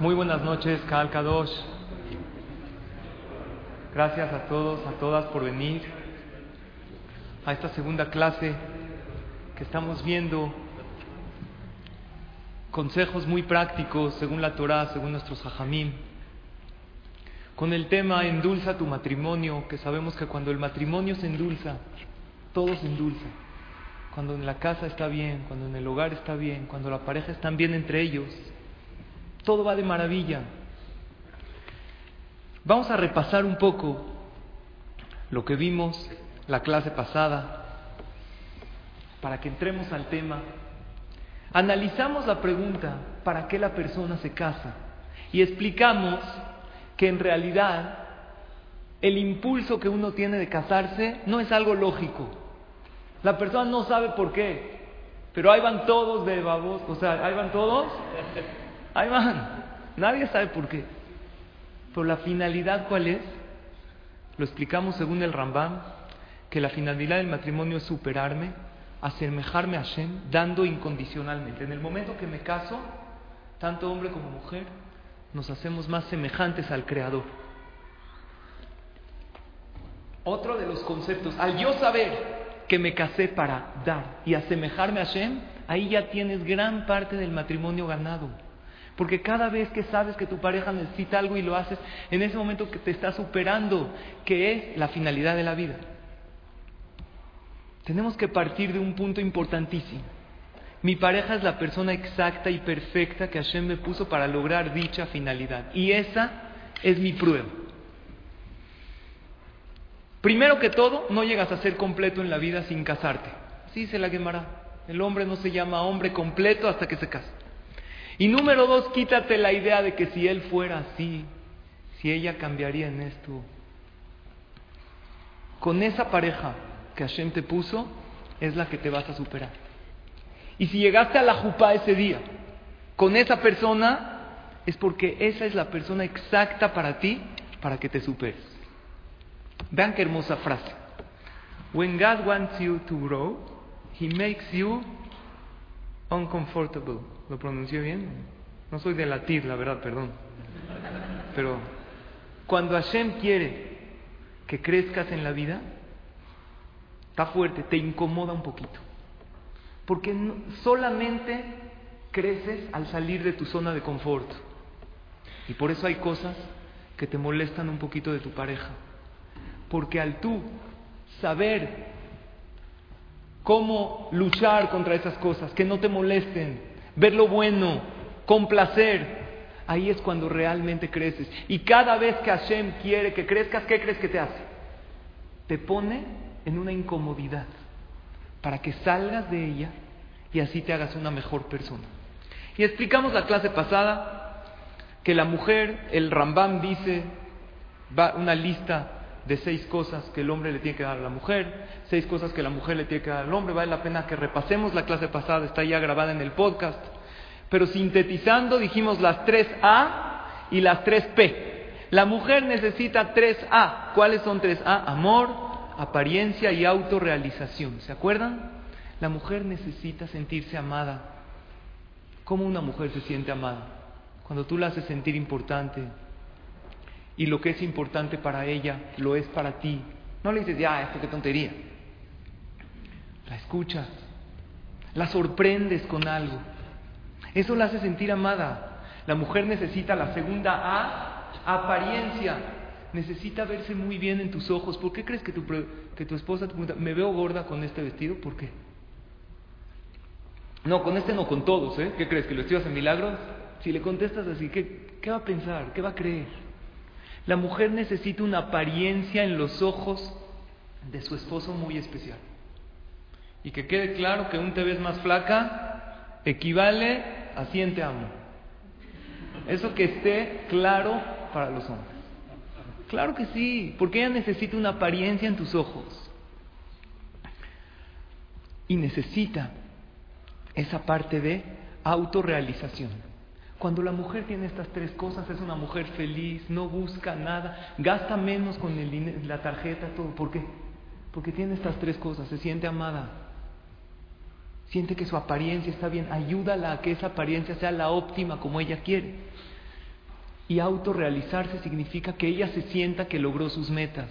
Muy buenas noches, Kal Kadosh. Gracias a todos, a todas por venir a esta segunda clase que estamos viendo consejos muy prácticos según la Torah, según nuestros hajamim, con el tema endulza tu matrimonio, que sabemos que cuando el matrimonio se endulza, todo se endulza. Cuando en la casa está bien, cuando en el hogar está bien, cuando la pareja está bien entre ellos, todo va de maravilla. Vamos a repasar un poco lo que vimos la clase pasada para que entremos al tema. Analizamos la pregunta, ¿para qué la persona se casa? Y explicamos que en realidad el impulso que uno tiene de casarse no es algo lógico. La persona no sabe por qué, pero ahí van todos de babos, o sea, ahí van todos Ahí van. Nadie sabe por qué. Pero la finalidad, ¿cuál es? Lo explicamos según el Rambam, que la finalidad del matrimonio es superarme, asemejarme a Hashem, dando incondicionalmente. En el momento que me caso, tanto hombre como mujer, nos hacemos más semejantes al Creador. Otro de los conceptos, al yo saber que me casé para dar y asemejarme a Hashem, ahí ya tienes gran parte del matrimonio ganado. Porque cada vez que sabes que tu pareja necesita algo y lo haces, en ese momento que te está superando, que es la finalidad de la vida. Tenemos que partir de un punto importantísimo. Mi pareja es la persona exacta y perfecta que Hashem me puso para lograr dicha finalidad. Y esa es mi prueba. Primero que todo, no llegas a ser completo en la vida sin casarte. Así se la quemará. El hombre no se llama hombre completo hasta que se casa. Y número dos, quítate la idea de que si él fuera así, si ella cambiaría en esto. Con esa pareja que Hashem te puso, es la que te vas a superar. Y si llegaste a la jupa ese día, con esa persona, es porque esa es la persona exacta para ti, para que te superes. Vean qué hermosa frase. When God wants you to grow, He makes you uncomfortable. ¿Lo pronuncié bien? No soy de latir, la verdad, perdón. Pero cuando Hashem quiere que crezcas en la vida, está fuerte, te incomoda un poquito. Porque solamente creces al salir de tu zona de confort. Y por eso hay cosas que te molestan un poquito de tu pareja. Porque al tú saber cómo luchar contra esas cosas, que no te molesten, ver lo bueno, complacer. Ahí es cuando realmente creces. Y cada vez que Hashem quiere que crezcas, ¿qué crees que te hace? Te pone en una incomodidad para que salgas de ella y así te hagas una mejor persona. Y explicamos la clase pasada que la mujer, el Rambam dice, va una lista de seis cosas que el hombre le tiene que dar a la mujer, seis cosas que la mujer le tiene que dar al hombre. Vale la pena que repasemos la clase pasada, está ya grabada en el podcast. Pero sintetizando, dijimos las tres A y las tres P. La mujer necesita tres A. ¿Cuáles son tres A? Amor, apariencia y autorrealización. ¿Se acuerdan? La mujer necesita sentirse amada. ¿Cómo una mujer se siente amada? Cuando tú la haces sentir importante, y lo que es importante para ella lo es para ti. No le dices, ya, esto qué tontería. La escuchas, la sorprendes con algo. Eso la hace sentir amada. La mujer necesita la segunda A, apariencia. Necesita verse muy bien en tus ojos. ¿Por qué crees que tu, que tu esposa te pregunta, me veo gorda con este vestido? ¿Por qué? No, con este no, con todos, ¿eh? ¿Qué crees? ¿Que lo estoy haciendo milagros? Si le contestas así, ¿qué, ¿qué va a pensar? ¿Qué va a creer? La mujer necesita una apariencia en los ojos de su esposo muy especial. Y que quede claro que un te ves más flaca equivale a 100 te amo. Eso que esté claro para los hombres. Claro que sí, porque ella necesita una apariencia en tus ojos. Y necesita esa parte de autorrealización. Cuando la mujer tiene estas tres cosas, es una mujer feliz, no busca nada, gasta menos con la tarjeta, todo. ¿Por qué? Porque tiene estas tres cosas, se siente amada, siente que su apariencia está bien, ayúdala a que esa apariencia sea la óptima como ella quiere. Y autorrealizarse significa que ella se sienta que logró sus metas.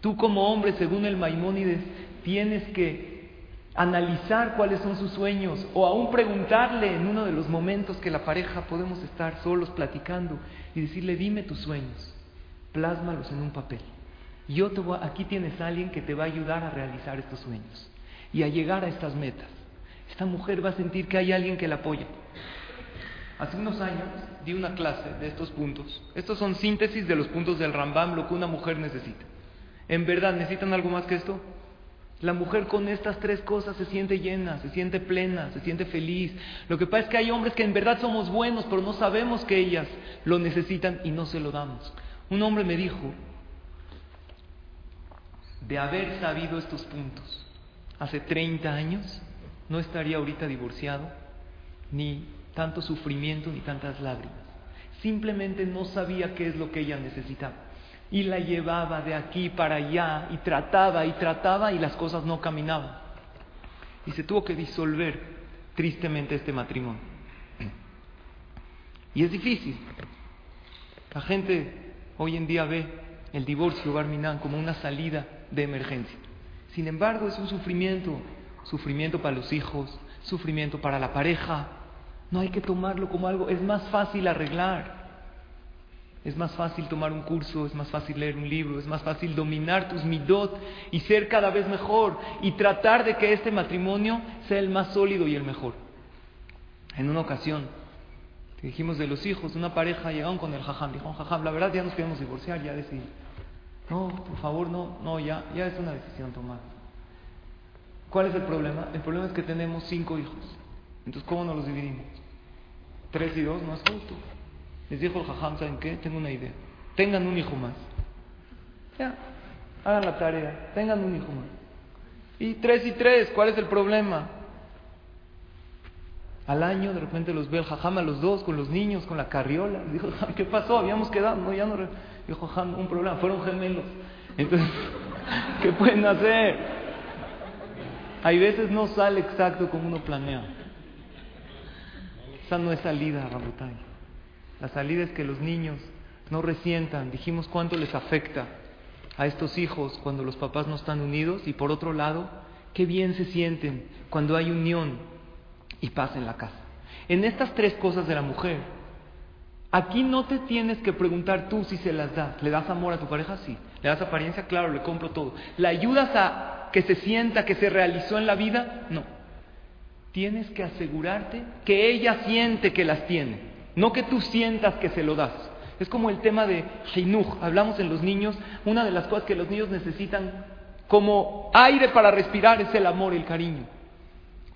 Tú como hombre, según el Maimónides, tienes que analizar cuáles son sus sueños o aún preguntarle en uno de los momentos que la pareja podemos estar solos platicando y decirle, dime tus sueños, plásmalos en un papel. Yo te voy, aquí tienes a alguien que te va a ayudar a realizar estos sueños y a llegar a estas metas. Esta mujer va a sentir que hay alguien que la apoya. Hace unos años di una clase de estos puntos. Estos son síntesis de los puntos del Rambam, lo que una mujer necesita. ¿En verdad necesitan algo más que esto? La mujer con estas tres cosas se siente llena, se siente plena, se siente feliz. Lo que pasa es que hay hombres que en verdad somos buenos, pero no sabemos que ellas lo necesitan y no se lo damos. Un hombre me dijo, de haber sabido estos puntos hace 30 años, no estaría ahorita divorciado, ni tanto sufrimiento, ni tantas lágrimas. Simplemente no sabía qué es lo que ella necesitaba y la llevaba de aquí para allá y trataba y trataba y las cosas no caminaban. Y se tuvo que disolver tristemente este matrimonio. Y es difícil. La gente hoy en día ve el divorcio Barminan como una salida de emergencia. Sin embargo, es un sufrimiento, sufrimiento para los hijos, sufrimiento para la pareja. No hay que tomarlo como algo, es más fácil arreglar. Es más fácil tomar un curso, es más fácil leer un libro, es más fácil dominar tus midot y ser cada vez mejor y tratar de que este matrimonio sea el más sólido y el mejor. En una ocasión, dijimos de los hijos, una pareja llegaron con el jajam, dijo, jajam, la verdad ya nos queremos divorciar, ya decidí. No, por favor, no, no, ya, ya es una decisión tomada. ¿Cuál es el problema? El problema es que tenemos cinco hijos. Entonces, ¿cómo nos los dividimos? Tres y dos no es justo. Les dijo el jajam, ¿saben qué? Tengo una idea. Tengan un hijo más. Ya, hagan la tarea. Tengan un hijo más. Y tres y tres, ¿cuál es el problema? Al año de repente los ve el jajam a los dos, con los niños, con la carriola. Dijo, ¿qué pasó? Habíamos quedado. No, ya no. Dijo, jajam, un problema. Fueron gemelos. Entonces, ¿qué pueden hacer? Hay veces no sale exacto como uno planea. Esa no es salida, Rabotay. La salida es que los niños no resientan. Dijimos cuánto les afecta a estos hijos cuando los papás no están unidos y por otro lado, qué bien se sienten cuando hay unión y paz en la casa. En estas tres cosas de la mujer, aquí no te tienes que preguntar tú si se las das. ¿Le das amor a tu pareja? Sí. ¿Le das apariencia? Claro, le compro todo. ¿La ayudas a que se sienta que se realizó en la vida? No. Tienes que asegurarte que ella siente que las tiene. No que tú sientas que se lo das. Es como el tema de Shinuch. Hablamos en los niños. Una de las cosas que los niños necesitan como aire para respirar es el amor, el cariño.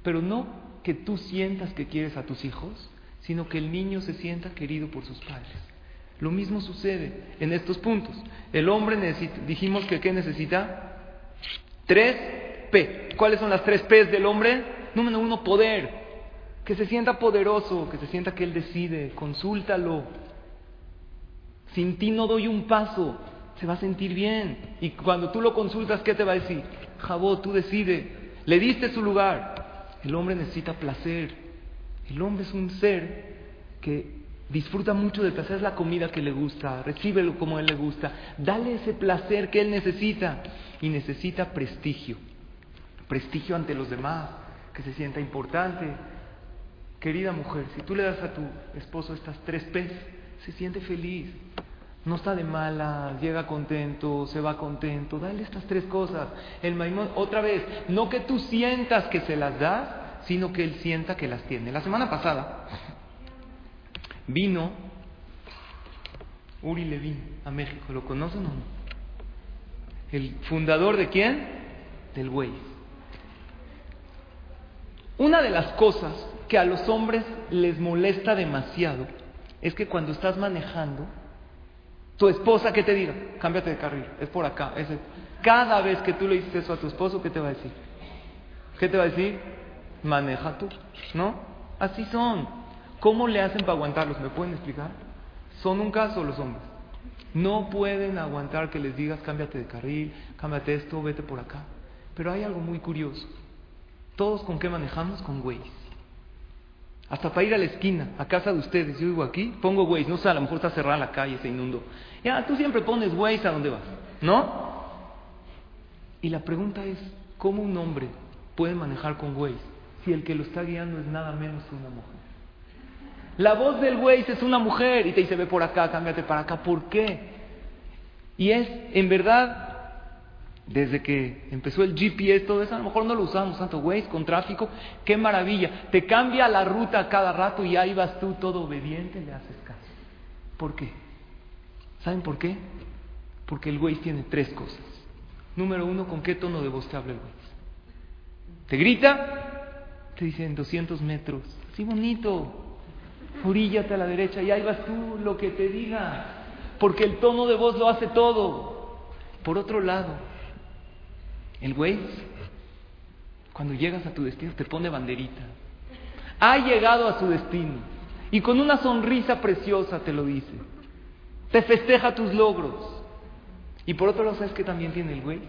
Pero no que tú sientas que quieres a tus hijos, sino que el niño se sienta querido por sus padres. Lo mismo sucede en estos puntos. El hombre necesita, dijimos que ¿qué necesita? Tres P. ¿Cuáles son las tres P del hombre? Número uno, poder que se sienta poderoso, que se sienta que Él decide, consúltalo. Sin ti no doy un paso, se va a sentir bien. Y cuando tú lo consultas, ¿qué te va a decir? Jabó, tú decide. Le diste su lugar. El hombre necesita placer. El hombre es un ser que disfruta mucho del placer, es la comida que le gusta, recíbelo como él le gusta, dale ese placer que él necesita y necesita prestigio, prestigio ante los demás, que se sienta importante, Querida mujer, si tú le das a tu esposo estas tres P's, se siente feliz, no está de mala, llega contento, se va contento, dale estas tres cosas. El maimón, otra vez, no que tú sientas que se las das, sino que él sienta que las tiene. La semana pasada vino Uri Levin a México, ¿lo conocen o no? El fundador de quién? Del güey. Una de las cosas que a los hombres les molesta demasiado es que cuando estás manejando, tu esposa que te diga, cámbiate de carril, es por acá. Es Cada vez que tú le dices eso a tu esposo, ¿qué te va a decir? ¿Qué te va a decir? Maneja tú, ¿no? Así son. ¿Cómo le hacen para aguantarlos? ¿Me pueden explicar? Son un caso los hombres. No pueden aguantar que les digas, cámbiate de carril, cámbiate esto, vete por acá. Pero hay algo muy curioso. ¿Todos con qué manejamos? Con Waze. Hasta para ir a la esquina, a casa de ustedes, yo vivo aquí, pongo Waze, no sé, a lo mejor está cerrada la calle, se inundó. Ya, tú siempre pones Waze a dónde vas, ¿no? Y la pregunta es, ¿cómo un hombre puede manejar con Waze si el que lo está guiando es nada menos que una mujer? La voz del Waze es una mujer y te dice, ve por acá, cámbiate para acá, ¿por qué? Y es, en verdad, desde que empezó el GPS, todo eso, a lo mejor no lo usamos tanto, Waze, con tráfico, qué maravilla. Te cambia la ruta cada rato y ahí vas tú todo obediente, le haces caso. ¿Por qué? ¿Saben por qué? Porque el Waze tiene tres cosas. Número uno, ¿con qué tono de voz te habla el Waze? ¿Te grita? Te dice en 200 metros, así bonito, oríllate a la derecha y ahí vas tú, lo que te diga, porque el tono de voz lo hace todo. Por otro lado, el Waze, cuando llegas a tu destino, te pone banderita. Ha llegado a su destino. Y con una sonrisa preciosa te lo dice. Te festeja tus logros. Y por otro lado, ¿sabes qué también tiene el Waze?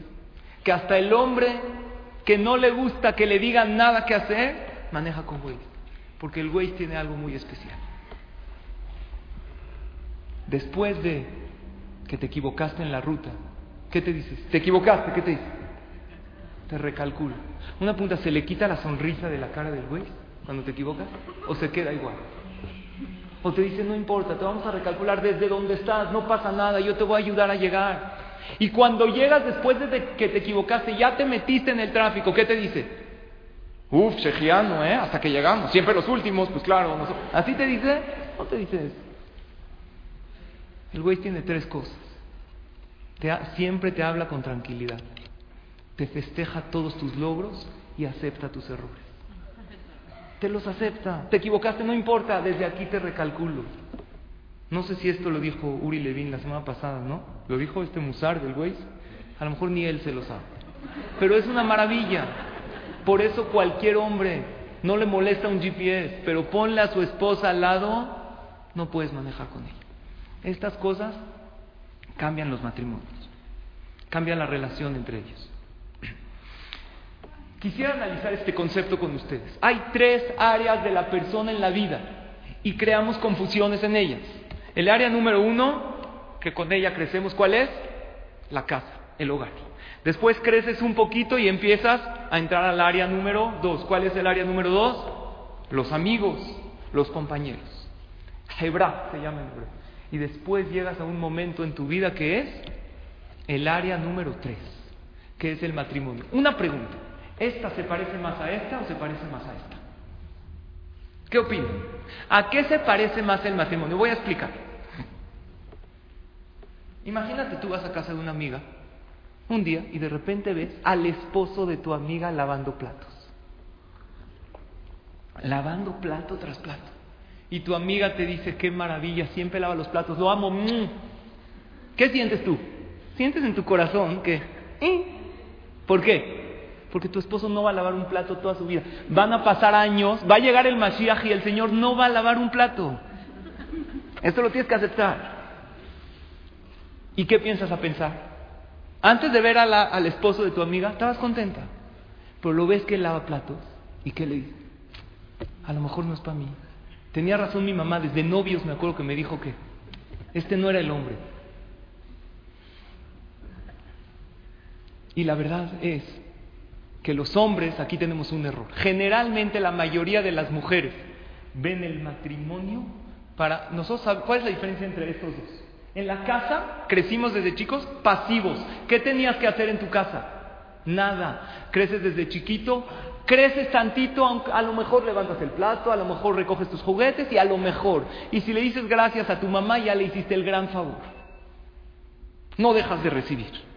Que hasta el hombre que no le gusta que le digan nada que hacer, maneja con Waze. Porque el Waze tiene algo muy especial. Después de que te equivocaste en la ruta, ¿qué te dices? ¿Te equivocaste? ¿Qué te dices? Te recalcula. Una pregunta, ¿se le quita la sonrisa de la cara del güey cuando te equivocas? ¿O se queda igual? O te dice, no importa, te vamos a recalcular desde donde estás, no pasa nada, yo te voy a ayudar a llegar. Y cuando llegas después de que te equivocaste, ya te metiste en el tráfico, ¿qué te dice? Uf, chejiano, ¿eh? Hasta que llegamos. Siempre los últimos, pues claro. ¿Así te dice? No te dice eso. El güey tiene tres cosas. siempre te habla con tranquilidad te festeja todos tus logros y acepta tus errores. Te los acepta. Te equivocaste, no importa, desde aquí te recalculo. No sé si esto lo dijo Uri Levin la semana pasada, ¿no? Lo dijo este Musar del Weiss. A lo mejor ni él se lo sabe. Pero es una maravilla. Por eso cualquier hombre no le molesta un GPS, pero ponle a su esposa al lado, no puedes manejar con ella. Estas cosas cambian los matrimonios, cambian la relación entre ellos. Quisiera analizar este concepto con ustedes. Hay tres áreas de la persona en la vida y creamos confusiones en ellas. El área número uno, que con ella crecemos, ¿cuál es? La casa, el hogar. Después creces un poquito y empiezas a entrar al área número dos. ¿Cuál es el área número dos? Los amigos, los compañeros. Hebra se llama en Y después llegas a un momento en tu vida que es el área número tres, que es el matrimonio. Una pregunta. ¿Esta se parece más a esta o se parece más a esta? ¿Qué opinan? ¿A qué se parece más el matrimonio? Voy a explicar. Imagínate tú vas a casa de una amiga un día y de repente ves al esposo de tu amiga lavando platos. Lavando plato tras plato. Y tu amiga te dice, qué maravilla, siempre lava los platos, lo amo. Mm". ¿Qué sientes tú? Sientes en tu corazón que... ¿eh? ¿Por qué? Porque tu esposo no va a lavar un plato toda su vida. Van a pasar años, va a llegar el Mashiach y el Señor no va a lavar un plato. Esto lo tienes que aceptar. ¿Y qué piensas a pensar? Antes de ver al esposo de tu amiga, estabas contenta, pero lo ves que lava platos y qué le dices, a lo mejor no es para mí. Tenía razón mi mamá, desde novios me acuerdo que me dijo que este no era el hombre. Y la verdad es que los hombres, aquí tenemos un error. Generalmente la mayoría de las mujeres ven el matrimonio para nosotros, ¿cuál es la diferencia entre estos dos? En la casa crecimos desde chicos pasivos. ¿Qué tenías que hacer en tu casa? Nada. Creces desde chiquito, creces tantito, a lo mejor levantas el plato, a lo mejor recoges tus juguetes y a lo mejor. Y si le dices gracias a tu mamá, ya le hiciste el gran favor. No dejas de recibir.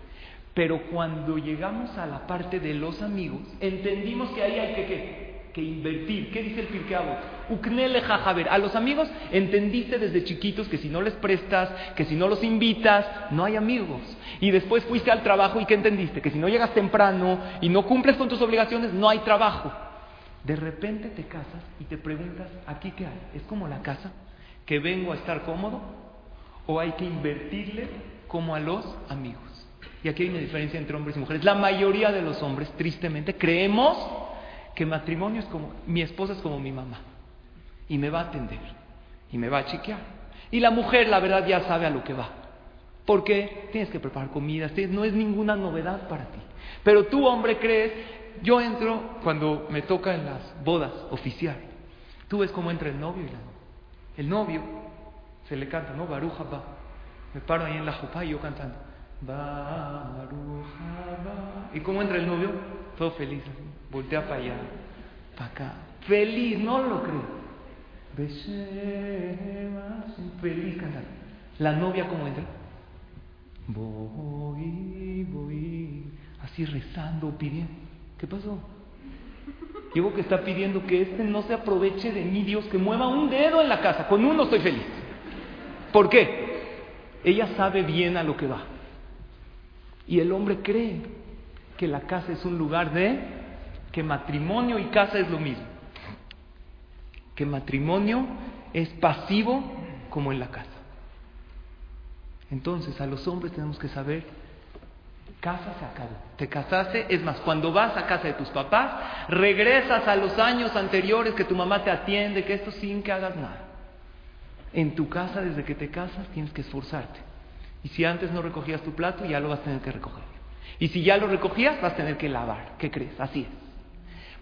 Pero cuando llegamos a la parte de los amigos, entendimos que ahí hay que, que invertir. ¿Qué dice el Pirkeabot? Uknele jajaber. A los amigos entendiste desde chiquitos que si no les prestas, que si no los invitas, no hay amigos. Y después fuiste al trabajo y ¿qué entendiste? Que si no llegas temprano y no cumples con tus obligaciones, no hay trabajo. De repente te casas y te preguntas, ¿aquí qué hay? ¿Es como la casa? ¿Que vengo a estar cómodo? ¿O hay que invertirle como a los amigos? Y aquí hay una diferencia entre hombres y mujeres. La mayoría de los hombres, tristemente, creemos que matrimonio es como, mi esposa es como mi mamá. Y me va a atender. Y me va a chequear. Y la mujer, la verdad, ya sabe a lo que va. Porque tienes que preparar comidas, no es ninguna novedad para ti. Pero tú, hombre, crees, yo entro cuando me toca en las bodas oficial. Tú ves cómo entra el novio y la novia. El novio se le canta, ¿no? Baruja va. Me paro ahí en la jupa y yo cantando. ¿Y cómo entra el novio? Todo feliz. Voltea para allá, para acá. Feliz, no lo creo. Feliz cantando. La novia, ¿cómo entra? Voy, voy. Así rezando, pidiendo. ¿Qué pasó? Digo que está pidiendo que este no se aproveche de mí, Dios, que mueva un dedo en la casa. Con uno estoy feliz. ¿Por qué? Ella sabe bien a lo que va. Y el hombre cree que la casa es un lugar de que matrimonio y casa es lo mismo. Que matrimonio es pasivo como en la casa. Entonces, a los hombres tenemos que saber Casa se acabó. Te casaste, es más, cuando vas a casa de tus papás, regresas a los años anteriores que tu mamá te atiende, que esto sin que hagas nada. En tu casa, desde que te casas, tienes que esforzarte. Y si antes no recogías tu plato, ya lo vas a tener que recoger. Y si ya lo recogías, vas a tener que lavar. ¿Qué crees? Así es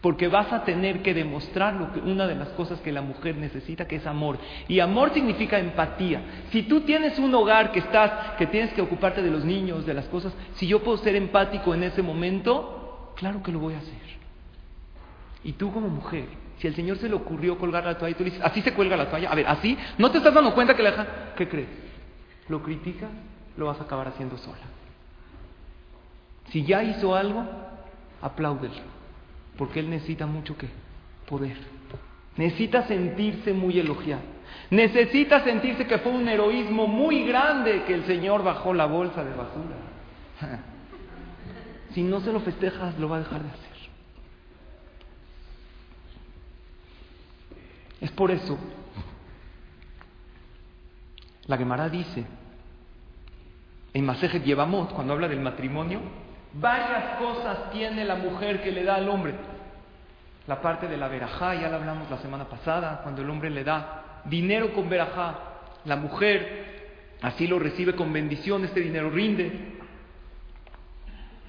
porque vas a tener que demostrar una de las cosas que la mujer necesita, que es amor. Y amor significa empatía. Si tú tienes un hogar que estás, que tienes que ocuparte de los niños, de las cosas, si yo puedo ser empático en ese momento, claro que lo voy a hacer. Y tú como mujer, si al Señor se le ocurrió colgar la toalla, y tú le dices, así se cuelga la toalla, a ver, así, ¿no te estás dando cuenta que la deja? ¿Qué crees? ¿Lo criticas? Lo vas a acabar haciendo sola. Si ya hizo algo, apláudelo porque él necesita mucho que poder. Necesita sentirse muy elogiado. Necesita sentirse que fue un heroísmo muy grande que el Señor bajó la bolsa de basura. Si no se lo festejas, lo va a dejar de hacer. Es por eso, la Gemara dice, en Masejet Yevamot, cuando habla del matrimonio, Varias cosas tiene la mujer que le da al hombre. La parte de la verajá, ya la hablamos la semana pasada, cuando el hombre le da dinero con verajá, la mujer así lo recibe con bendición, este dinero rinde.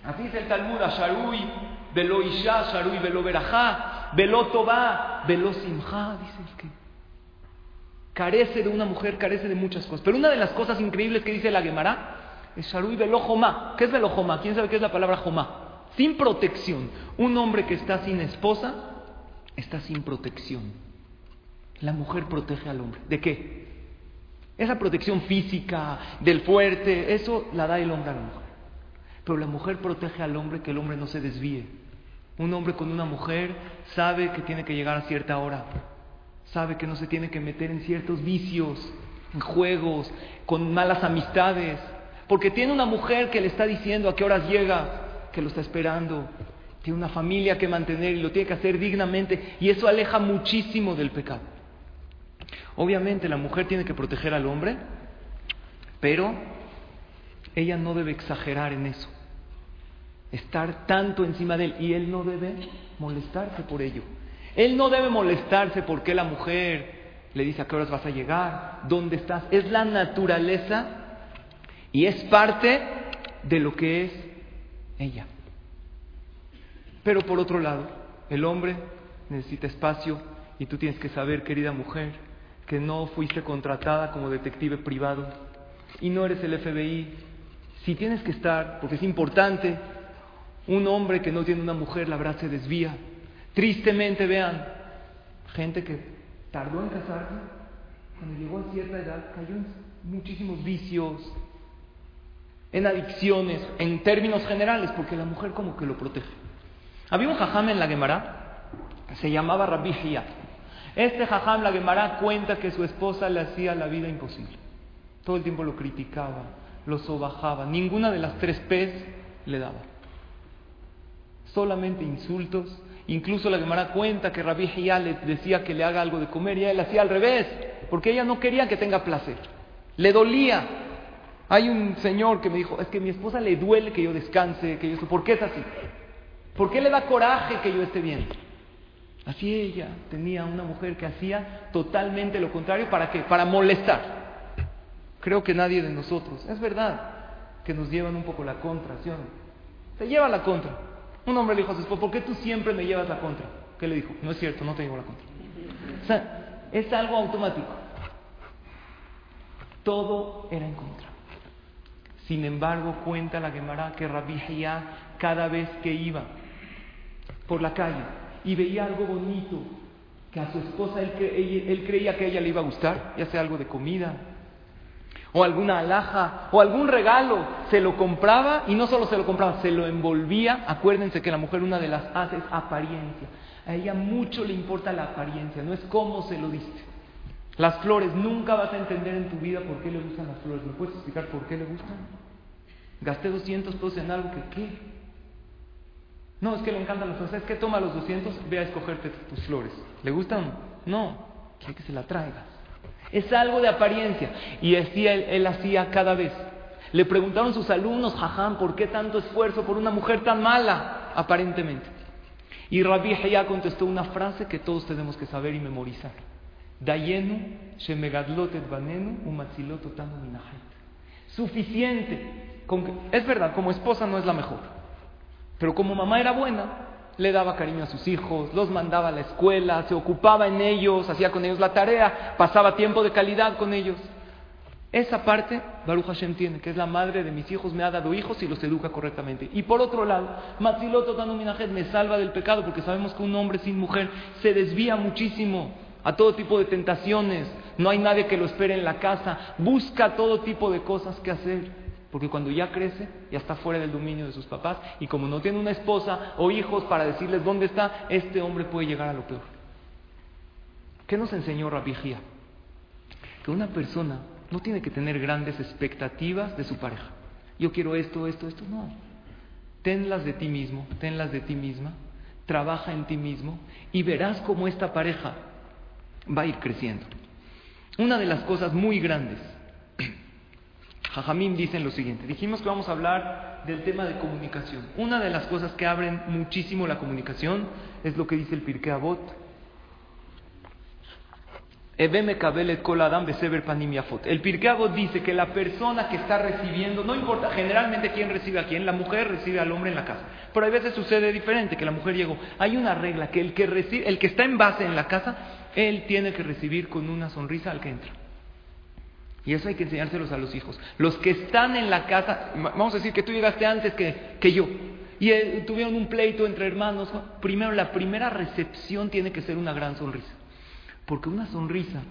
Así dice el Talmud, Asharui, Velo Isha, Sharui, Velo Verajá, Velo Tobá, Velo Simha, dice que carece de una mujer, carece de muchas cosas. Pero una de las cosas increíbles que dice la Gemara es Sharui Velojomá. ¿Qué es Velojomá? ¿Quién sabe qué es la palabra Jomá? Sin protección. Un hombre que está sin esposa está sin protección. La mujer protege al hombre. ¿De qué? Esa protección física, del fuerte, eso la da el hombre a la mujer. Pero la mujer protege al hombre que el hombre no se desvíe. Un hombre con una mujer sabe que tiene que llegar a cierta hora, sabe que no se tiene que meter en ciertos vicios, en juegos, con malas amistades. Porque tiene una mujer que le está diciendo a qué horas llega, que lo está esperando. Tiene una familia que mantener y lo tiene que hacer dignamente. Y eso aleja muchísimo del pecado. Obviamente la mujer tiene que proteger al hombre, pero ella no debe exagerar en eso. Estar tanto encima de él. Y él no debe molestarse por ello. Él no debe molestarse porque la mujer le dice a qué horas vas a llegar, dónde estás. Es la naturaleza y es parte de lo que es ella. Pero por otro lado, el hombre necesita espacio y tú tienes que saber, querida mujer, que no fuiste contratada como detective privado y no eres el FBI. Si tienes que estar, porque es importante, un hombre que no tiene una mujer, la verdad se desvía. Tristemente, vean, gente que tardó en casarse, cuando llegó a cierta edad, cayó en muchísimos vicios, en adicciones, en términos generales, porque la mujer como que lo protege. Había un jajam en la Gemara Se llamaba Rabbi. Este jajam, la Gemara, cuenta que su esposa le hacía la vida imposible. Todo el tiempo lo criticaba, lo sobajaba. Ninguna de las tres P's le daba. Solamente insultos. Incluso la Gemara cuenta que Rabbi Hiyah le decía que le haga algo de comer y él hacía al revés, porque ella no quería que tenga placer. Le dolía. Hay un señor que me dijo, es que mi esposa le duele que yo descanse, que yo... ¿Por qué es así? ¿Por qué le da coraje que yo esté bien? Así ella tenía una mujer que hacía totalmente lo contrario. ¿Para qué? Para molestar. Creo que nadie de nosotros. Es verdad que nos llevan un poco la contra, ¿sí o no? Te lleva la contra. Un hombre le dijo a su esposa, ¿por qué tú siempre me llevas la contra? ¿Qué le dijo? No es cierto, no te llevo la contra. O sea, es algo automático. Todo era en contra. Sin embargo, cuenta la Gemara que Rabbi cada vez que iba por la calle y veía algo bonito que a su esposa él, él, creía que a ella le iba a gustar, ya sea algo de comida o alguna alhaja o algún regalo, se lo compraba y no solo se lo compraba, se lo envolvía. Acuérdense que la mujer una de las hace es apariencia. A ella mucho le importa la apariencia, no es cómo se lo diste. Las flores, nunca vas a entender en tu vida por qué le gustan las flores. ¿Me puedes explicar por qué le gustan? Gasté 200 pesos en algo que qué. No, es que le encantan las flores. Es que toma los 200, ve a escogerte tus flores. ¿Le gustan? No, quiere que se la traigas. Es algo de apariencia. Y así él, hacía cada vez. Le preguntaron sus alumnos, jajam, ¿por qué tanto esfuerzo por una mujer tan mala, aparentemente? Y Rabbi contestó una frase que todos tenemos que saber y memorizar. Dayenu shemegadlotet banenu Suficiente. es verdad, como esposa no es la mejor. Pero como mamá era buena, le daba cariño a sus hijos, los mandaba a la escuela, se ocupaba en ellos, hacía con ellos la tarea, pasaba tiempo de calidad con ellos. Esa parte, Baruch Hashem tiene, que es la madre de mis hijos, me ha dado hijos y los educa correctamente. Y por otro lado, Matziloto me salva del pecado, porque sabemos que un hombre sin mujer se desvía muchísimo a todo tipo de tentaciones, no hay nadie que lo espere en la casa, busca todo tipo de cosas que hacer, porque cuando ya crece, ya está fuera del dominio de sus papás, y como no tiene una esposa o hijos para decirles dónde está, este hombre puede llegar a lo peor. ¿Qué nos enseñó Rabbi Que una persona no tiene que tener grandes expectativas de su pareja. Yo quiero esto, esto, esto, no. Tenlas de ti mismo, tenlas de ti misma, trabaja en ti mismo y verás cómo esta pareja va a ir creciendo. Una de las cosas muy grandes, Jajamín dice lo siguiente, dijimos que vamos a hablar del tema de comunicación. Una de las cosas que abren muchísimo la comunicación es lo que dice el Pirkei Avot. El Pirkei Avot dice que la persona que está recibiendo, no importa generalmente quién recibe a quién, la mujer recibe al hombre en la casa. Pero a veces sucede diferente, que la mujer llegó. Hay una regla, que el que, recibe, el que está en base en la casa él tiene que recibir con una sonrisa al que entra. Y eso hay que enseñárselos a los hijos. Los que están en la casa, vamos a decir que tú llegaste antes que, que yo, y eh, tuvieron un pleito entre hermanos, primero la primera recepción tiene que ser una gran sonrisa. Porque una sonrisa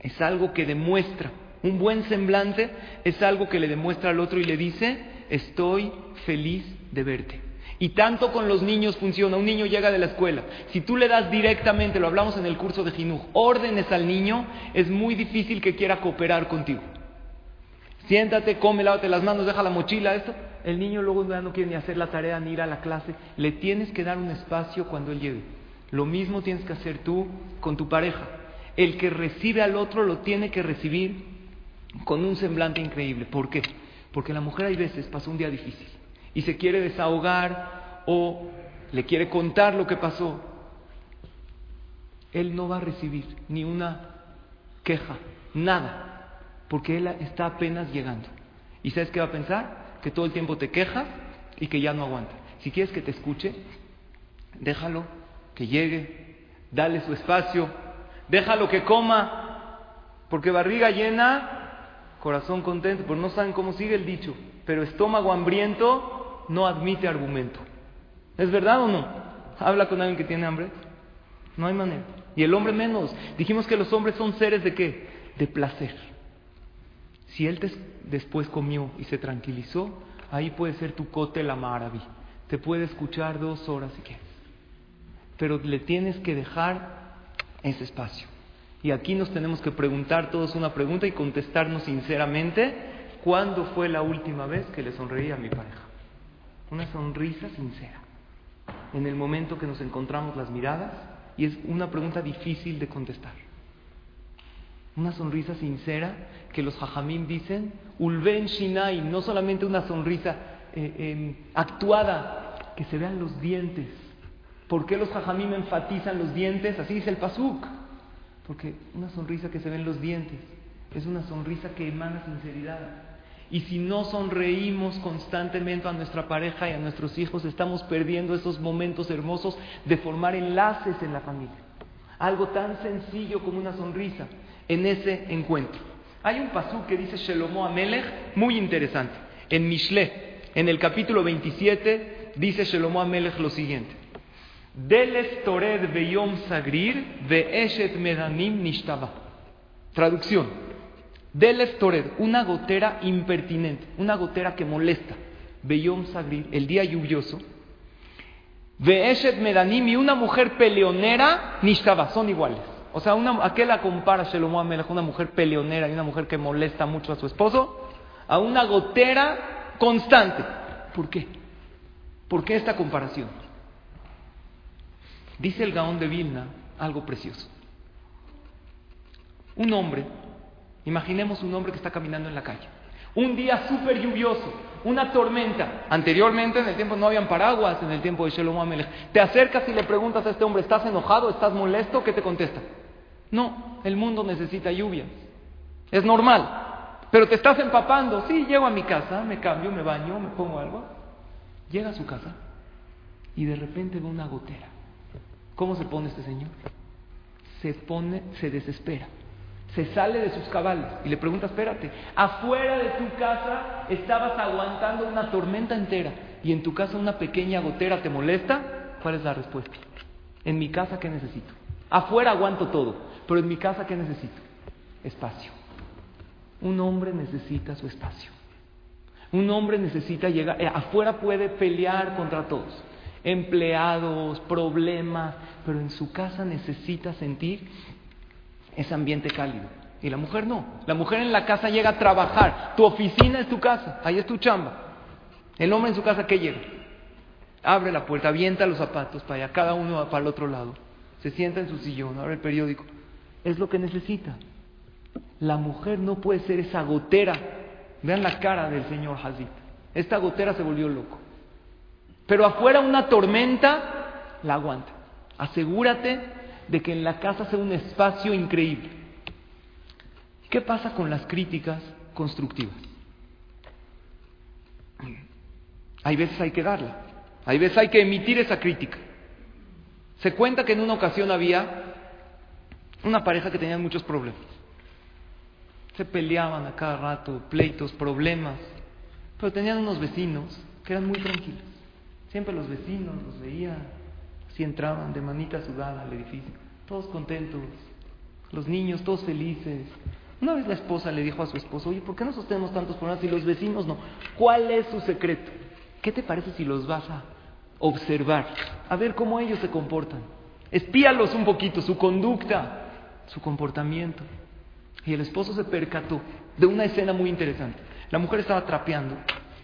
es algo que demuestra, un buen semblante es algo que le demuestra al otro y le dice, estoy feliz de verte. Y tanto con los niños funciona. Un niño llega de la escuela. Si tú le das directamente, lo hablamos en el curso de Jinuj, órdenes al niño, es muy difícil que quiera cooperar contigo. Siéntate, come, lávate las manos, deja la mochila, esto. El niño luego no quiere ni hacer la tarea ni ir a la clase. Le tienes que dar un espacio cuando él llegue. Lo mismo tienes que hacer tú con tu pareja. El que recibe al otro lo tiene que recibir con un semblante increíble. ¿Por qué? Porque la mujer hay veces pasa un día difícil y se quiere desahogar o le quiere contar lo que pasó, él no va a recibir ni una queja, nada, porque él está apenas llegando. ¿Y sabes qué va a pensar? Que todo el tiempo te quejas y que ya no aguanta. Si quieres que te escuche, déjalo que llegue, dale su espacio, déjalo que coma, porque barriga llena, corazón contento, pues no saben cómo sigue el dicho, pero estómago hambriento no admite argumento. ¿Es verdad o no? Habla con alguien que tiene hambre. No hay manera. Y el hombre menos. Dijimos que los hombres son seres de qué? De placer. Si él después comió y se tranquilizó, ahí puede ser tu cote la maraví. Te puede escuchar dos horas si quieres. pero le tienes que dejar ese espacio. Y aquí nos tenemos que preguntar todos una pregunta y contestarnos sinceramente, ¿cuándo fue la última vez que le sonreí a mi pareja? Una sonrisa sincera. En el momento que nos encontramos las miradas, y es una pregunta difícil de contestar. Una sonrisa sincera que los hajamim dicen, ulven shinai, no solamente una sonrisa eh, em, actuada, que se vean los dientes. ¿Por qué los hajamim enfatizan los dientes? Así dice el pasuk. Porque una sonrisa que se ve en los dientes es una sonrisa que emana sinceridad. Y si no sonreímos constantemente a nuestra pareja y a nuestros hijos, estamos perdiendo esos momentos hermosos de formar enlaces en la familia. Algo tan sencillo como una sonrisa en ese encuentro. Hay un pasú que dice Shelomo Amelech muy interesante. En Mishle, en el capítulo 27, dice Shelomo Amelech lo siguiente. Deles tored beyom sagrir eshet medanim nishtaba. Traducción. Deles tored, una gotera impertinente, una gotera que molesta. Beyom sagrir, el día lluvioso. eshet medanim y una mujer peleonera nishtaba, son iguales. O sea, una, ¿a qué la compara Shelomo Amelech, una mujer peleonera y una mujer que molesta mucho a su esposo? A una gotera constante. ¿Por qué? ¿Por qué esta comparación? Dice el Gaón de Vilna algo precioso. Un hombre, imaginemos un hombre que está caminando en la calle. Un día súper lluvioso, una tormenta. Anteriormente en el tiempo no habían paraguas, en el tiempo de Shelomo Amelech. Te acercas y le preguntas a este hombre, ¿estás enojado? ¿Estás molesto? ¿Qué te contesta? No, el mundo necesita lluvia. Es normal. Pero te estás empapando. Sí, llego a mi casa, me cambio, me baño, me pongo algo. Llega a su casa y de repente ve una gotera. ¿Cómo se pone este señor? Se pone, se desespera. Se sale de sus cabales y le pregunta, espérate, afuera de tu casa estabas aguantando una tormenta entera y en tu casa una pequeña gotera te molesta. ¿Cuál es la respuesta? En mi casa, ¿qué necesito? Afuera aguanto todo, pero en mi casa, ¿qué necesito? Espacio. Un hombre necesita su espacio. Un hombre necesita llegar, eh, afuera puede pelear contra todos, empleados, problemas, pero en su casa necesita sentir ese ambiente cálido. Y la mujer no. La mujer en la casa llega a trabajar. Tu oficina es tu casa, ahí es tu chamba. El hombre en su casa, ¿qué llega? Abre la puerta, avienta los zapatos para allá, cada uno va para el otro lado se sienta en su sillón, abre el periódico. Es lo que necesita. La mujer no puede ser esa gotera. Vean la cara del señor Hazid. Esta gotera se volvió loco. Pero afuera una tormenta la aguanta. Asegúrate de que en la casa sea un espacio increíble. ¿Qué pasa con las críticas constructivas? Hay veces hay que darla. Hay veces hay que emitir esa crítica. Se cuenta que en una ocasión había una pareja que tenía muchos problemas. Se peleaban a cada rato, pleitos, problemas, pero tenían unos vecinos que eran muy tranquilos. Siempre los vecinos los veían, entraban de manita sudada al edificio, todos contentos, los niños todos felices. Una vez la esposa le dijo a su esposo, oye, ¿por qué nosotros tenemos tantos problemas y los vecinos no? ¿Cuál es su secreto? ¿Qué te parece si los vas a observar, a ver cómo ellos se comportan. Espíalos un poquito, su conducta, su comportamiento. Y el esposo se percató de una escena muy interesante. La mujer estaba trapeando,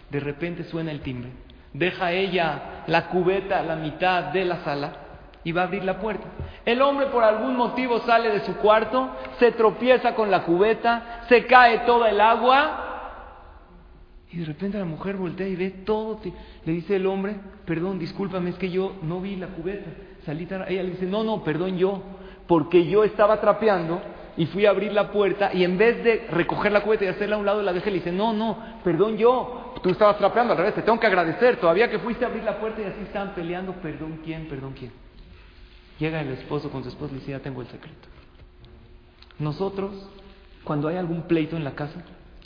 de repente suena el timbre. Deja ella la cubeta a la mitad de la sala y va a abrir la puerta. El hombre por algún motivo sale de su cuarto, se tropieza con la cubeta, se cae toda el agua y de repente la mujer voltea y ve todo. Le dice el hombre, perdón, discúlpame, es que yo no vi la cubeta. Salí Ella le dice, no, no, perdón yo, porque yo estaba trapeando y fui a abrir la puerta y en vez de recoger la cubeta y hacerla a un lado, la dejé. Le dice, no, no, perdón yo, tú estabas trapeando, al revés, te tengo que agradecer. Todavía que fuiste a abrir la puerta y así estaban peleando, perdón quién, perdón quién. Llega el esposo con su esposa y dice, ya tengo el secreto. Nosotros, cuando hay algún pleito en la casa,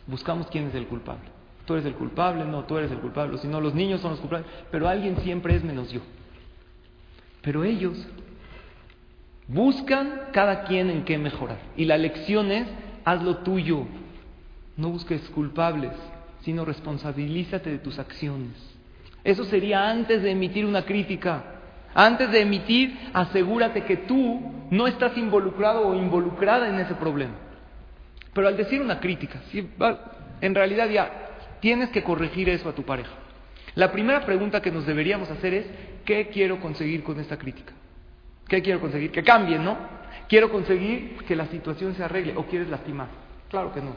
buscamos quién es el culpable tú eres el culpable, no, tú eres el culpable, si no, los niños son los culpables, pero alguien siempre es menos yo. Pero ellos buscan cada quien en qué mejorar. Y la lección es, haz lo tuyo, no busques culpables, sino responsabilízate de tus acciones. Eso sería antes de emitir una crítica. Antes de emitir, asegúrate que tú no estás involucrado o involucrada en ese problema. Pero al decir una crítica, en realidad ya tienes que corregir eso a tu pareja. La primera pregunta que nos deberíamos hacer es, ¿qué quiero conseguir con esta crítica? ¿Qué quiero conseguir? Que cambie, ¿no? Quiero conseguir que la situación se arregle o quieres lastimar. Claro que no.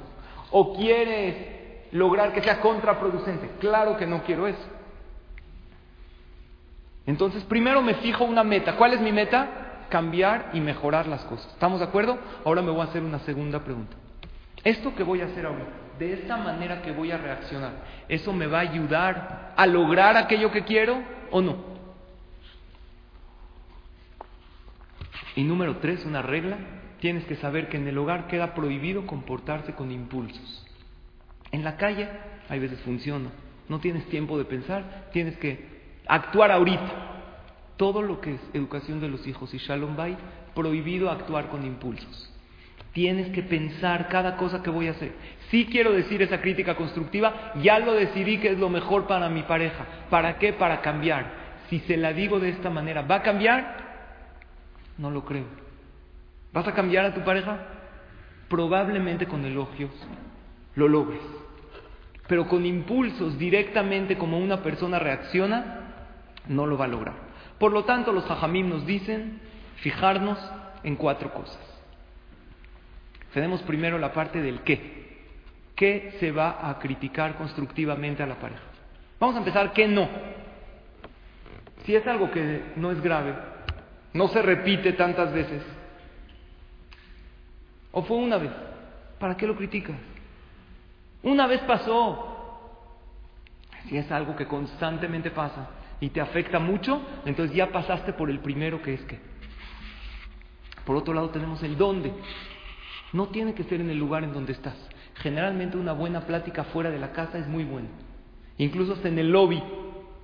O quieres lograr que sea contraproducente. Claro que no quiero eso. Entonces, primero me fijo una meta. ¿Cuál es mi meta? Cambiar y mejorar las cosas. ¿Estamos de acuerdo? Ahora me voy a hacer una segunda pregunta. Esto que voy a hacer ahora, de esta manera que voy a reaccionar, ¿eso me va a ayudar a lograr aquello que quiero o no? Y número tres, una regla, tienes que saber que en el hogar queda prohibido comportarse con impulsos. En la calle hay veces funciona, no tienes tiempo de pensar, tienes que actuar ahorita. Todo lo que es educación de los hijos y Shalom Bay, prohibido actuar con impulsos. Tienes que pensar cada cosa que voy a hacer. Si quiero decir esa crítica constructiva, ya lo decidí que es lo mejor para mi pareja. ¿Para qué? Para cambiar. Si se la digo de esta manera, ¿va a cambiar? No lo creo. ¿Vas a cambiar a tu pareja? Probablemente con elogios lo logres. Pero con impulsos directamente como una persona reacciona, no lo va a lograr. Por lo tanto, los hajamim nos dicen fijarnos en cuatro cosas. Tenemos primero la parte del qué. ¿Qué se va a criticar constructivamente a la pareja? Vamos a empezar qué no. Si es algo que no es grave, no se repite tantas veces, o fue una vez, ¿para qué lo criticas? Una vez pasó. Si es algo que constantemente pasa, y te afecta mucho, entonces ya pasaste por el primero que es que. Por otro lado tenemos el dónde. No tiene que ser en el lugar en donde estás. Generalmente una buena plática fuera de la casa es muy buena. Incluso en el lobby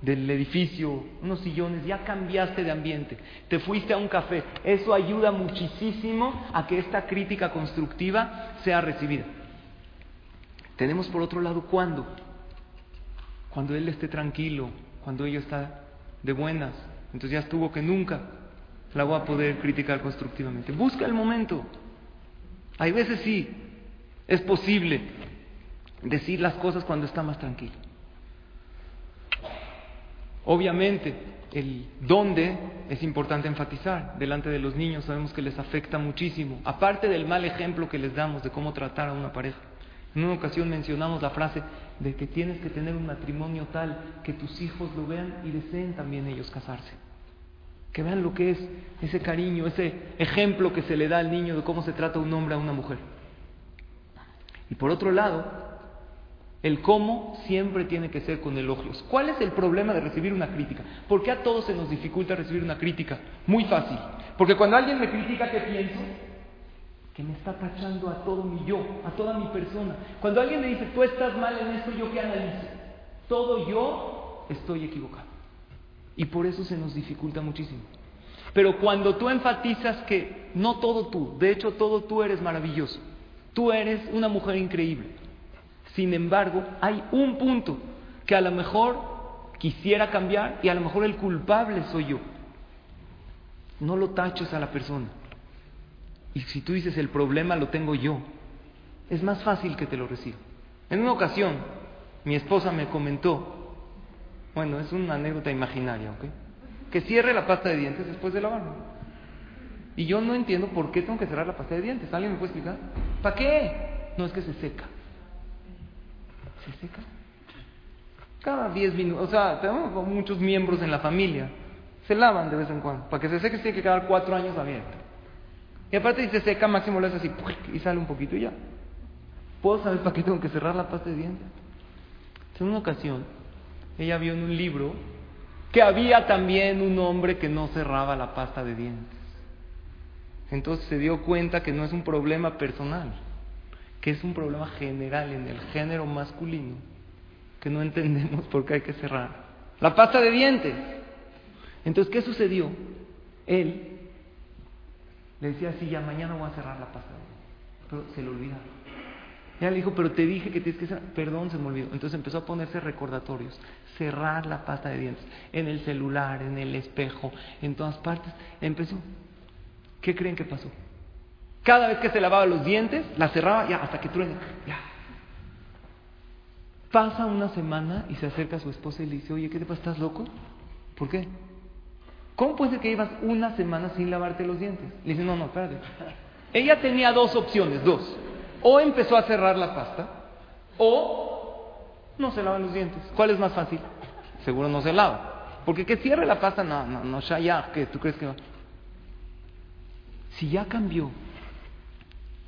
del edificio, unos sillones, ya cambiaste de ambiente, te fuiste a un café. Eso ayuda muchísimo a que esta crítica constructiva sea recibida. Tenemos por otro lado cuándo. Cuando él esté tranquilo, cuando ella está de buenas. Entonces ya estuvo que nunca la voy a poder criticar constructivamente. Busca el momento. Hay veces sí, es posible decir las cosas cuando está más tranquilo. Obviamente, el dónde es importante enfatizar. Delante de los niños sabemos que les afecta muchísimo. Aparte del mal ejemplo que les damos de cómo tratar a una pareja. En una ocasión mencionamos la frase de que tienes que tener un matrimonio tal que tus hijos lo vean y deseen también ellos casarse. Que vean lo que es ese cariño, ese ejemplo que se le da al niño de cómo se trata un hombre a una mujer. Y por otro lado, el cómo siempre tiene que ser con elogios. ¿Cuál es el problema de recibir una crítica? ¿Por qué a todos se nos dificulta recibir una crítica? Muy fácil. Porque cuando alguien me critica, ¿qué pienso? Que me está tachando a todo mi yo, a toda mi persona. Cuando alguien me dice, tú estás mal en esto, ¿yo qué analizo? Todo yo estoy equivocado. Y por eso se nos dificulta muchísimo. Pero cuando tú enfatizas que no todo tú, de hecho todo tú eres maravilloso, tú eres una mujer increíble. Sin embargo, hay un punto que a lo mejor quisiera cambiar y a lo mejor el culpable soy yo. No lo taches a la persona. Y si tú dices el problema lo tengo yo, es más fácil que te lo reciba. En una ocasión, mi esposa me comentó, bueno, es una anécdota imaginaria, ¿ok? Que cierre la pasta de dientes después de lavarlo. Y yo no entiendo por qué tengo que cerrar la pasta de dientes. ¿Alguien me puede explicar? ¿Para qué? No es que se seca. ¿Se seca? Cada 10 minutos. O sea, tenemos muchos miembros en la familia. Se lavan de vez en cuando. Para que se seque tiene que quedar cuatro años abierto. Y aparte dice seca, máximo lo hace así y sale un poquito y ya. ¿Puedo saber para qué tengo que cerrar la pasta de dientes? En una ocasión, ella vio en un libro que había también un hombre que no cerraba la pasta de dientes. Entonces se dio cuenta que no es un problema personal, que es un problema general en el género masculino, que no entendemos por qué hay que cerrar la pasta de dientes. Entonces, ¿qué sucedió? Él le decía, sí, ya mañana voy a cerrar la pasta. Pero se le olvida. Ya le dijo, pero te dije que tienes que ser, perdón, se me olvidó. Entonces empezó a ponerse recordatorios, cerrar la pasta de dientes, en el celular, en el espejo, en todas partes. Empezó. ¿Qué creen que pasó? Cada vez que se lavaba los dientes, la cerraba ya hasta que truene. Ya. Pasa una semana y se acerca a su esposa y le dice, oye, ¿qué te pasa? ¿Estás loco? ¿Por qué? ¿Cómo puede ser que llevas una semana sin lavarte los dientes? Le dice, no, no, espérate. Ella tenía dos opciones, dos. O empezó a cerrar la pasta, o no se lava los dientes. ¿Cuál es más fácil? Seguro no se lava. Porque que cierre la pasta, no, no, no, ya, ¿qué? ¿Tú crees que va? Si ya cambió,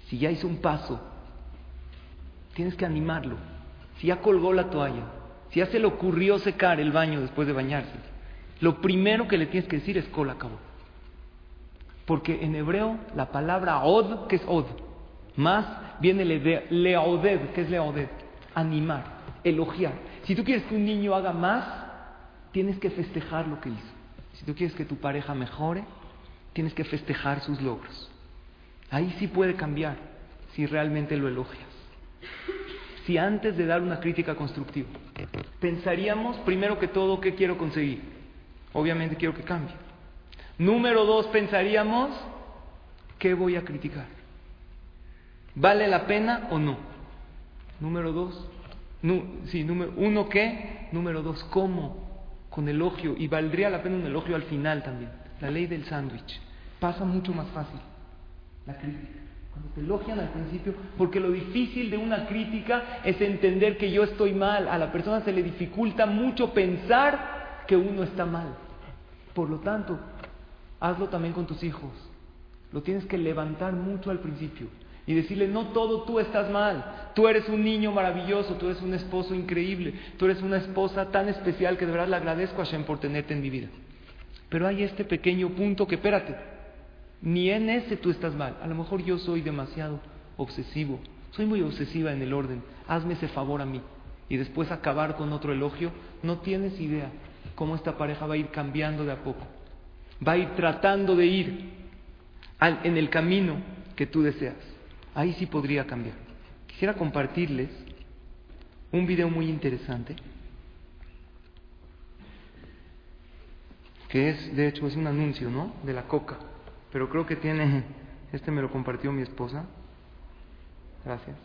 si ya hizo un paso, tienes que animarlo. Si ya colgó la toalla, si ya se le ocurrió secar el baño después de bañarse, lo primero que le tienes que decir es col acabó. Porque en hebreo la palabra od, que es od, más viene leoded, que es leoded, animar, elogiar. Si tú quieres que un niño haga más, tienes que festejar lo que hizo. Si tú quieres que tu pareja mejore, tienes que festejar sus logros. Ahí sí puede cambiar si realmente lo elogias. Si antes de dar una crítica constructiva, pensaríamos primero que todo qué quiero conseguir. Obviamente quiero que cambie. Número dos, pensaríamos qué voy a criticar. ¿Vale la pena o no? Número dos, sí, número, uno qué, número dos, ¿cómo? Con elogio, y valdría la pena un elogio al final también. La ley del sándwich. Pasa mucho más fácil la crítica. Cuando te elogian al principio, porque lo difícil de una crítica es entender que yo estoy mal. A la persona se le dificulta mucho pensar que uno está mal. Por lo tanto, hazlo también con tus hijos. Lo tienes que levantar mucho al principio y decirle, no todo tú estás mal, tú eres un niño maravilloso, tú eres un esposo increíble, tú eres una esposa tan especial que de verdad le agradezco a Hashem por tenerte en mi vida. Pero hay este pequeño punto que, espérate, ni en ese tú estás mal, a lo mejor yo soy demasiado obsesivo, soy muy obsesiva en el orden, hazme ese favor a mí. Y después acabar con otro elogio, no tienes idea cómo esta pareja va a ir cambiando de a poco, va a ir tratando de ir en el camino que tú deseas ahí sí podría cambiar. Quisiera compartirles un video muy interesante, que es, de hecho, es un anuncio, ¿no? De la coca, pero creo que tiene, este me lo compartió mi esposa, gracias,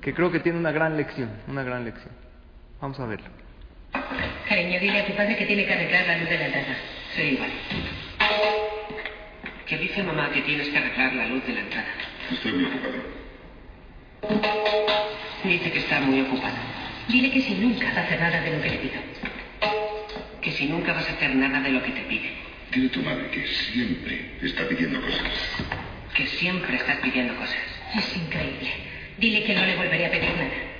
que creo que tiene una gran lección, una gran lección. Vamos a verlo. Cariño, dile a tu padre que tiene que arreglar la luz de la entrada. Sí, igual. ¿Qué dice mamá que tienes que arreglar la luz de la entrada? Estoy muy ocupado. Dice que está muy ocupado. Dile que si nunca va a hacer nada de lo que le pido. Que si nunca vas a hacer nada de lo que te pide. Dile tu madre que siempre está pidiendo cosas. Que siempre estás pidiendo cosas. Es increíble. Dile que no le volveré a pedir nada.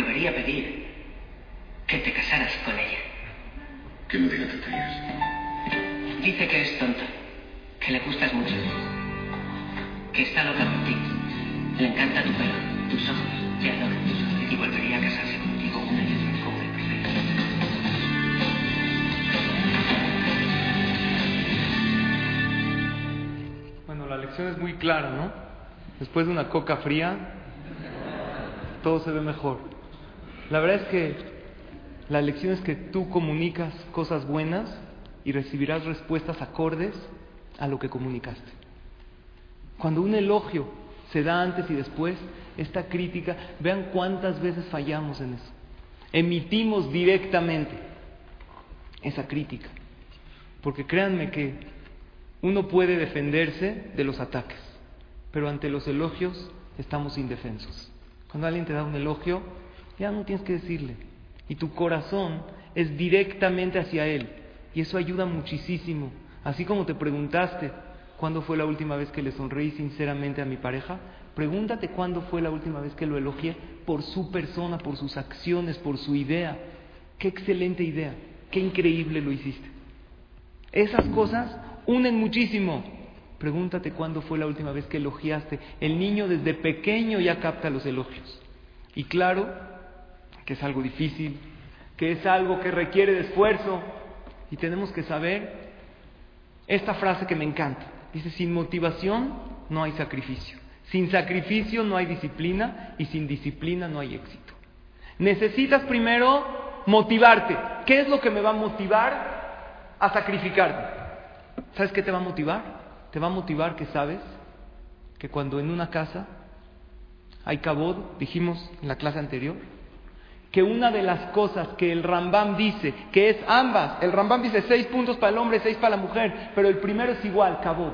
Volvería a pedir que te casaras con ella. Que no diga tonterías. Dice que es tonto, que le gustas mucho, que está loca por ti. Le encanta tu pelo, tus ojos, te adora y volvería a casarse contigo una y otra como el perfecto. Bueno, la lección es muy clara, ¿no? Después de una coca fría, todo se ve mejor. La verdad es que la lección es que tú comunicas cosas buenas y recibirás respuestas acordes a lo que comunicaste. Cuando un elogio se da antes y después, esta crítica, vean cuántas veces fallamos en eso. Emitimos directamente esa crítica. Porque créanme que uno puede defenderse de los ataques, pero ante los elogios estamos indefensos. Cuando alguien te da un elogio, ya no tienes que decirle, y tu corazón es directamente hacia Él. Y eso ayuda muchísimo. Así como te preguntaste cuándo fue la última vez que le sonreí sinceramente a mi pareja, pregúntate cuándo fue la última vez que lo elogié por su persona, por sus acciones, por su idea. Qué excelente idea, qué increíble lo hiciste. Esas cosas unen muchísimo. Pregúntate cuándo fue la última vez que elogiaste. El niño desde pequeño ya capta los elogios. Y claro, que es algo difícil, que es algo que requiere de esfuerzo, Y tenemos que saber esta frase que me encanta. Dice, sin motivación no hay sacrificio. Sin sacrificio no hay disciplina y sin disciplina no hay éxito. Necesitas primero motivarte. ¿Qué es lo que me va a motivar a sacrificarte? ¿Sabes qué te va a motivar? Te va a motivar que sabes que cuando en una casa hay cabod, dijimos en la clase anterior, que una de las cosas que el Rambam dice, que es ambas, el Rambam dice seis puntos para el hombre, seis para la mujer, pero el primero es igual, cabod.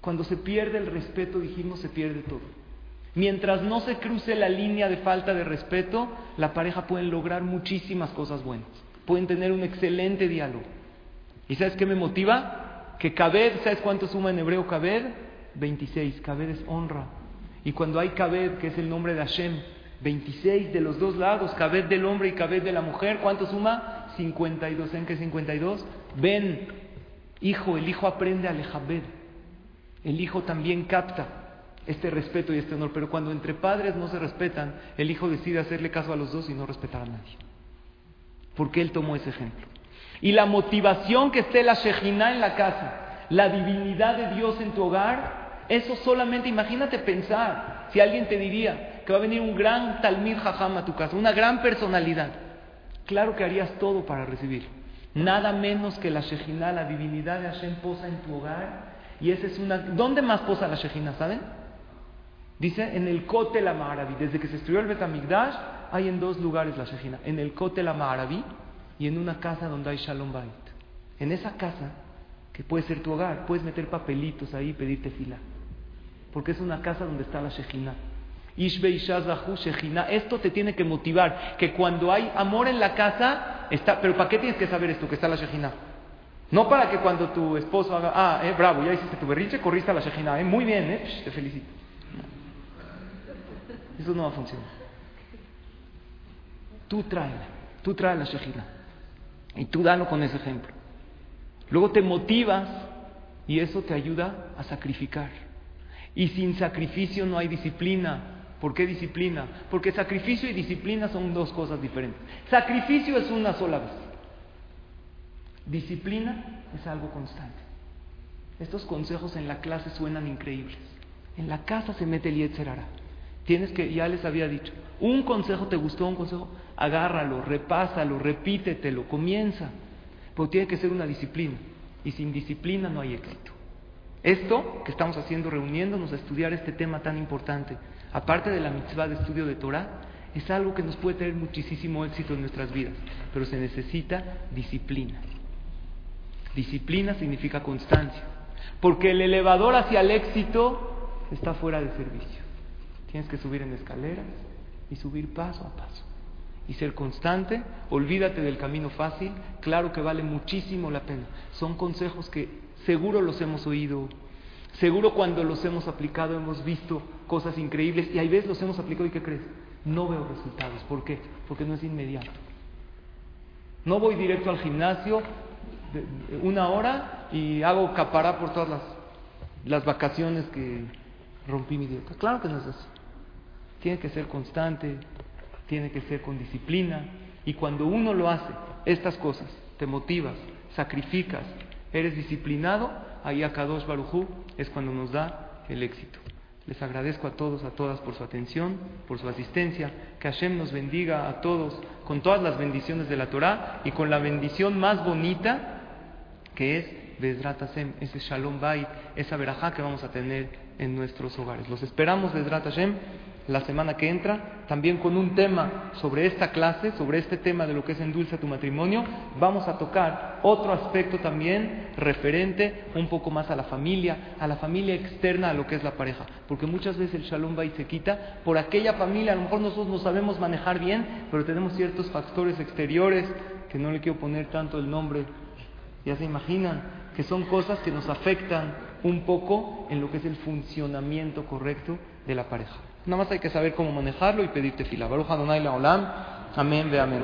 Cuando se pierde el respeto, dijimos, se pierde todo. Mientras no se cruce la línea de falta de respeto, la pareja puede lograr muchísimas cosas buenas. Pueden tener un excelente diálogo. ¿Y sabes qué me motiva? Que Kabed, ¿sabes cuánto suma en hebreo Kabed? 26. Kabed es honra. Y cuando hay Kabed, que es el nombre de Hashem, 26 de los dos lados, Kabed del hombre y Kabed de la mujer, ¿cuánto suma? 52. ¿En qué 52? Ven, hijo, el hijo aprende a Lechabed. El hijo también capta este respeto y este honor, pero cuando entre padres no se respetan, el hijo decide hacerle caso a los dos y no respetar a nadie. Porque él tomó ese ejemplo. Y la motivación que esté la Shejina en la casa, la divinidad de Dios en tu hogar, eso solamente imagínate pensar, si alguien te diría va a venir un gran Talmid Jajam a tu casa, una gran personalidad, claro que harías todo para recibir. Nada menos que la Shejina, la divinidad de Hashem posa en tu hogar. Y esa es una... ¿Dónde más posa la Shejina, saben? Dice en el Kotel Amarabi. Desde que se estudió el Betamigdash, hay en dos lugares la Shejina. En el Kotel Amarabi y en una casa donde hay Shalom Bait. En esa casa, que puede ser tu hogar, puedes meter papelitos ahí y pedirte fila. Porque es una casa donde está la Shejina. Esto te tiene que motivar. Que cuando hay amor en la casa, está. Pero ¿para qué tienes que saber esto? Que está la Shejina. No para que cuando tu esposo haga, ah, eh, bravo, ya hiciste tu berrinche, corriste a la Shejina, eh, muy bien, eh, te felicito. Eso no va a funcionar. Tú tráela, tú trae la Shejina. Y tú dalo con ese ejemplo. Luego te motivas y eso te ayuda a sacrificar. Y sin sacrificio no hay disciplina. ¿Por qué disciplina? Porque sacrificio y disciplina son dos cosas diferentes. Sacrificio es una sola vez. Disciplina es algo constante. Estos consejos en la clase suenan increíbles. En la casa se mete el Yetzerara. Tienes que, ya les había dicho, un consejo te gustó, un consejo, agárralo, repásalo, repítetelo, comienza. Pero tiene que ser una disciplina. Y sin disciplina no hay éxito. Esto que estamos haciendo, reuniéndonos a estudiar este tema tan importante, aparte de la mitzvah de estudio de Torah, es algo que nos puede tener muchísimo éxito en nuestras vidas. Pero se necesita disciplina. Disciplina significa constancia. Porque el elevador hacia el éxito está fuera de servicio. Tienes que subir en escaleras y subir paso a paso. Y ser constante, olvídate del camino fácil, claro que vale muchísimo la pena. Son consejos que seguro los hemos oído, seguro cuando los hemos aplicado hemos visto cosas increíbles y hay veces los hemos aplicado y ¿qué crees? No veo resultados. ¿Por qué? Porque no es inmediato. No voy directo al gimnasio una hora y hago capará por todas las, las vacaciones que rompí mi dieta. Claro que no es eso. Tiene que ser constante, tiene que ser con disciplina. Y cuando uno lo hace, estas cosas, te motivas, sacrificas, eres disciplinado, ahí a Kadosh Barujú es cuando nos da el éxito. Les agradezco a todos, a todas por su atención, por su asistencia. Que Hashem nos bendiga a todos con todas las bendiciones de la Torah y con la bendición más bonita que es Bezrat Hashem, ese Shalom Bait, esa verajá que vamos a tener en nuestros hogares. Los esperamos Bezrat Hashem la semana que entra, también con un tema sobre esta clase, sobre este tema de lo que es endulza tu matrimonio. Vamos a tocar otro aspecto también referente un poco más a la familia, a la familia externa a lo que es la pareja. Porque muchas veces el shalom bait se quita por aquella familia, a lo mejor nosotros no sabemos manejar bien, pero tenemos ciertos factores exteriores, que no le quiero poner tanto el nombre, ya se imaginan, que son cosas que nos afectan un poco en lo que es el funcionamiento correcto de la pareja. Nada más hay que saber cómo manejarlo y pedirte fila. Baruch Adonai la Olam. Amén, ve amén.